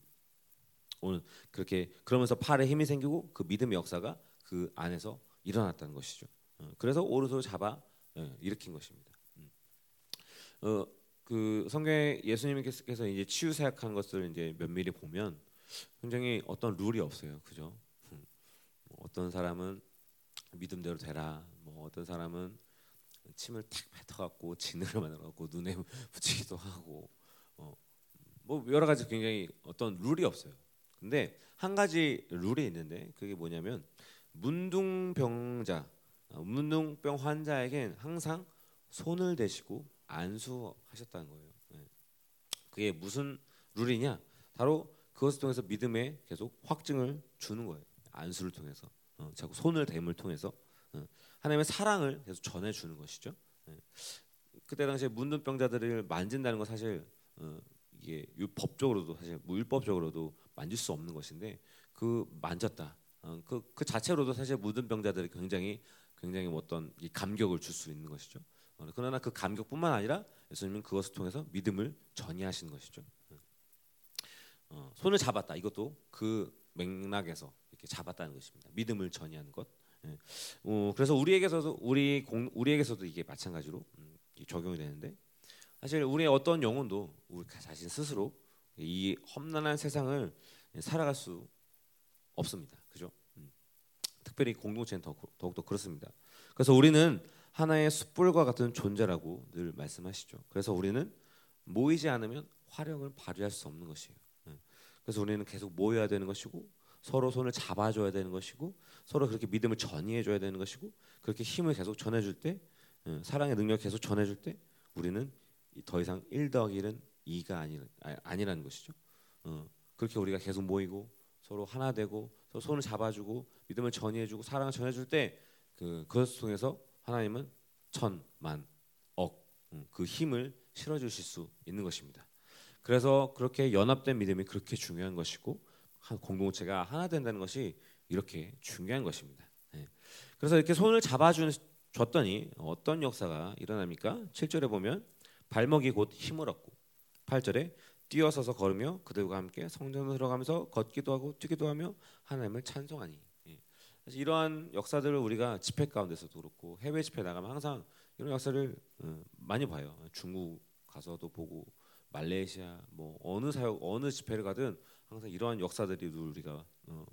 Speaker 1: 오늘 그렇게 그러면서 팔에 힘이 생기고 그 믿음의 역사가 그 안에서 일어났다는 것이죠. 어, 그래서 오른손을 잡아 예, 일으킨 것입니다. 음. 어, 그 성경에 예수님께서 이제 치유 사역한 것을 이제 면밀히 보면 굉장히 어떤 룰이 없어요, 그죠? 음. 뭐 어떤 사람은 믿음대로 되라, 뭐 어떤 사람은 침을 탁 뱉어갖고 진으로 만들어갖고 눈에 붙이기도 하고, 어, 뭐 여러 가지 굉장히 어떤 룰이 없어요. 근데 한 가지 룰이 있는데 그게 뭐냐면 문둥병자, 어, 문둥병 환자에겐 항상 손을 대시고 안수하셨다는 거예요. 네. 그게 무슨 룰이냐? 바로 그것을 통해서 믿음에 계속 확증을 주는 거예요. 안수를 통해서, 어, 자꾸 손을 댐을 통해서 어, 하나님의 사랑을 계속 전해 주는 것이죠. 네. 그때 당시에 문둥병자들을 만진다는 건 사실 어, 이게 법적으로도 사실 율법적으로도 만질 수 없는 것인데 그 만졌다 어, 그, 그 자체로도 사실 묻은 병자들이 굉장히 굉장히 뭐 어떤 이 감격을 줄 수 있는 것이죠. 그러나 그 감격뿐만 아니라 예수님은 그것을 통해서 믿음을 전이하시는 것이죠. 어, 손을 잡았다. 이것도 그 맥락에서 이렇게 잡았다는 것입니다. 믿음을 전이하는 것. 예. 어, 그래서 우리에게서도 우리 공, 우리에게서도 이게 마찬가지로 음, 적용이 되는데 사실 우리의 어떤 영혼도 우리 자신 스스로 이 험난한 세상을 살아갈 수 없습니다. 그죠? 음. 특별히 공동체는 더, 더욱더 그렇습니다. 그래서 우리는 하나의 숯불과 같은 존재라고 늘 말씀하시죠. 그래서 우리는 모이지 않으면 화력을 발휘할 수 없는 것이에요. 예. 그래서 우리는 계속 모여야 되는 것이고 서로 손을 잡아줘야 되는 것이고 서로 그렇게 믿음을 전이해줘야 되는 것이고 그렇게 힘을 계속 전해줄 때 예, 사랑의 능력 계속 전해줄 때 우리는 더 이상 1 더하기 1은 2가 아니, 아니라는 것이죠. 어, 그렇게 우리가 계속 모이고 서로 하나 되고 서로 손을 잡아주고 믿음을 전이해주고 사랑을 전해줄 때 그 그것 통해서 하나님은 천만 억그 음, 힘을 실어주실 수 있는 것입니다. 그래서 그렇게 연합된 믿음이 그렇게 중요한 것이고 공동체가 하나 된다는 것이 이렇게 중요한 것입니다. 네. 그래서 이렇게 손을 잡아줬더니 어떤 역사가 일어납니까? 7절에 보면 발목이 곧 힘을 얻고 8절에 뛰어서서 걸으며 그들과 함께 성전으로 들어가면서 걷기도 하고 뛰기도 하며 하나님을 찬송하니 예. 이러한 역사들을 우리가 집회 가운데서도 그렇고 해외 집회 나가면 항상 이런 역사를 어, 많이 봐요. 중국 가서도 보고 말레이시아 뭐 어느 사역 어느 집회를 가든 항상 이러한 역사들이 우리가 어,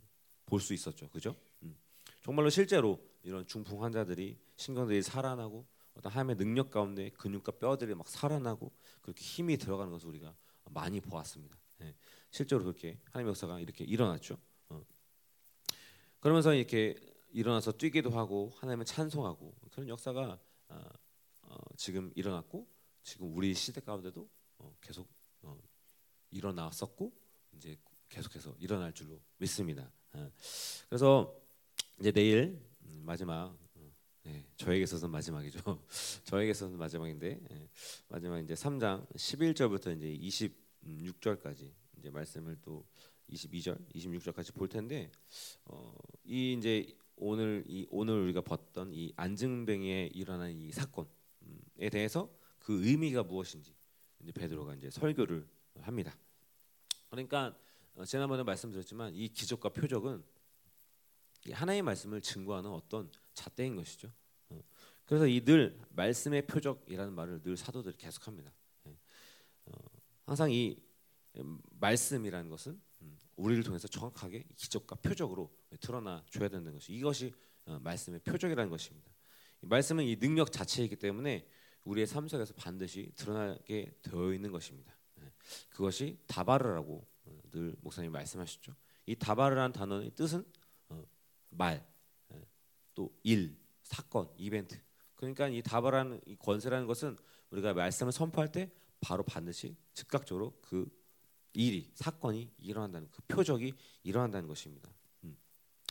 Speaker 1: 볼수 있었죠. 그죠? 음. 정말로 실제로 이런 중풍 환자들이 신경들이 살아나고 어떤 하나님의 능력 가운데 근육과 뼈들이 막 살아나고 그렇게 힘이 들어가는 것을 우리가 많이 보았습니다. 예. 실제로 그렇게 하나님의 역사가 이렇게 일어났죠. 어. 그러면서 이렇게 일어나서 뛰기도 하고 하나님을 찬송하고 그런 역사가 어, 어, 지금 일어났고 지금 우리 시대 가운데도 어, 계속 어, 일어났었고 이제 계속해서 일어날 줄로 믿습니다. 어. 그래서 이제 내일 음, 마지막 네, 저에게 있어서 마지막이죠. 저에게 있어서 마지막인데 네, 마지막 이제 3장 11절부터 이제 26절까지 이제 말씀을 또 22절, 26절까지 볼 텐데 어, 이 이제 오늘 이 오늘 우리가 봤던 이 안증뱅이에 일어난 이 사건에 대해서 그 의미가 무엇인지 이제 베드로가 이제 설교를 합니다. 그러니까 어, 지난번에 말씀드렸지만 이 기적과 표적은 하나의 말씀을 증거하는 어떤 잣대인 것이죠. 어, 그래서 이 늘 말씀의 표적이라는 말을 늘 사도들이 계속합니다. 예. 어, 항상 이 음, 말씀이라는 것은 음, 우리를 통해서 정확하게 기적과 표적으로 드러나 줘야 되는 것이 이것이 말씀의 표적이라는 것입니다. 말씀은 이 능력 자체이기 때문에 우리의 삶 속에서 반드시 드러나게 되어 있는 것입니다. 예. 그것이 다바르라고 늘 목사님 말씀하셨죠. 이 다바르라는 단어의 뜻은 어, 말, 예, 또 일, 사건, 이벤트. 그러니까 이 다바라는 이 권세라는 것은 우리가 말씀을 선포할 때 바로 반드시 즉각적으로 그 일이 사건이 일어난다는 그 표적이 일어난다는 것입니다. 음.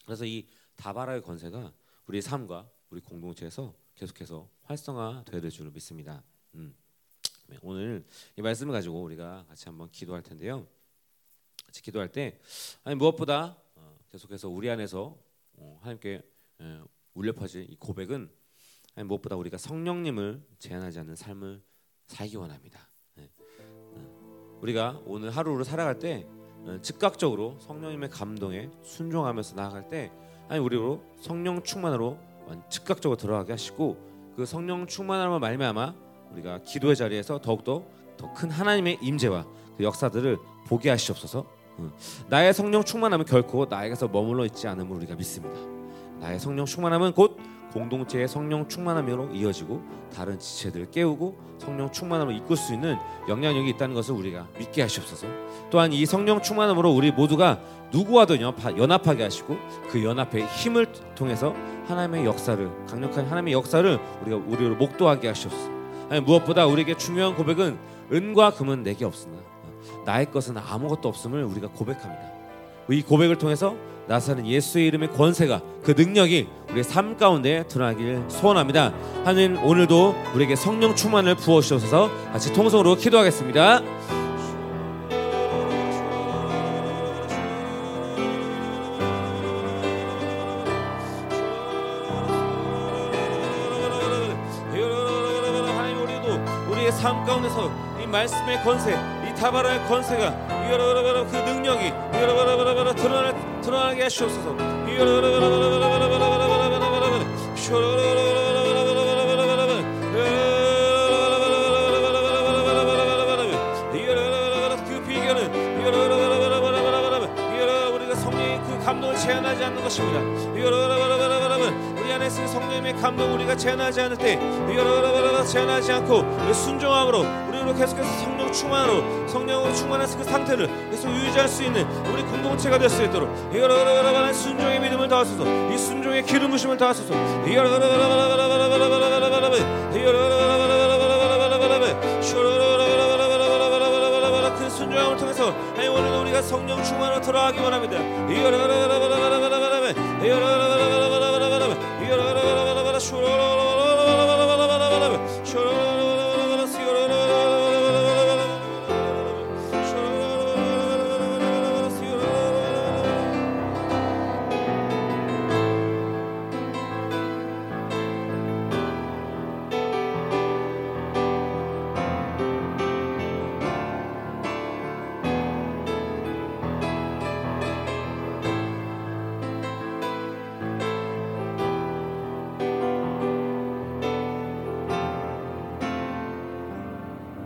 Speaker 1: 그래서 이 다바라의 권세가 우리 삶과 우리 공동체에서 계속해서 활성화되어야 줄 믿습니다. 음. 네, 오늘 이 말씀을 가지고 우리가 같이 한번 기도할 텐데요. 같이 기도할 때 아니 무엇보다 어, 계속해서 우리 안에서 어, 하나님께 울려 퍼질 이 고백은 아니 무엇보다 우리가 성령님을 제한하지 않는 삶을 살기 원합니다. 네. 어, 우리가 오늘 하루를 살아갈 때 즉각적으로 성령님의 감동에 순종하면서 나아갈 때 아니 우리로 성령 충만으로 즉각적으로 들어가게 하시고 그 성령 충만함을 말미암아 우리가 기도의 자리에서 더욱더 더 큰 하나님의 임재와 그 역사들을 보게 하시옵소서. 나의 성령 충만함은 결코 나에게서 머물러 있지 않음을 우리가 믿습니다. 나의 성령 충만함은 곧 공동체의 성령 충만함으로 이어지고 다른 지체들을 깨우고 성령 충만함을 이끌 수 있는 영향력이 있다는 것을 우리가 믿게 하시옵소서. 또한 이 성령 충만함으로 우리 모두가 누구와도 연합하게 하시고 그 연합의 힘을 통해서 하나님의 역사를 강력한 하나님의 역사를 우리가 우리로 목도하게 하시옵소서. 아니, 무엇보다 우리에게 중요한 고백은 은과 금은 내게 없으나 나의 것은 아무것도 없음을 우리가 고백합니다. 이 고백을 통해서 나사는 예수의 이름의 권세가 그 능력이 우리의 삶 가운데 드러나길 소원합니다. 하나님 오늘도 우리에게 성령 충만을 부어 주셔서 같이 통성으로 기도하겠습니다. 삶 가운데서 이 말씀의 권세, 이 다바라의 권세가 그 능력이 이여러러러러 드러나 드러나게 하시옵소서. 그 우리가 성령의 그 감동을 제한하지 않는 것입니다. 우리 안에 있는 성령의 감동 우리가 제한하지 않을 때 제한하지 않고 순종함으로 우리로 계속해서 성령 충만으로 성령으로 충만해서 그 상태를 계속 유지할 수 있는 우리 공동체가 될 수 있도록 이여러러러러러 순종의 믿음을 더하소서 이 순종의 기름 부심을 더하소서 그 순종함을 통해서 하나님 오늘 우리가 성령 충만으로 들어가기 원합니다.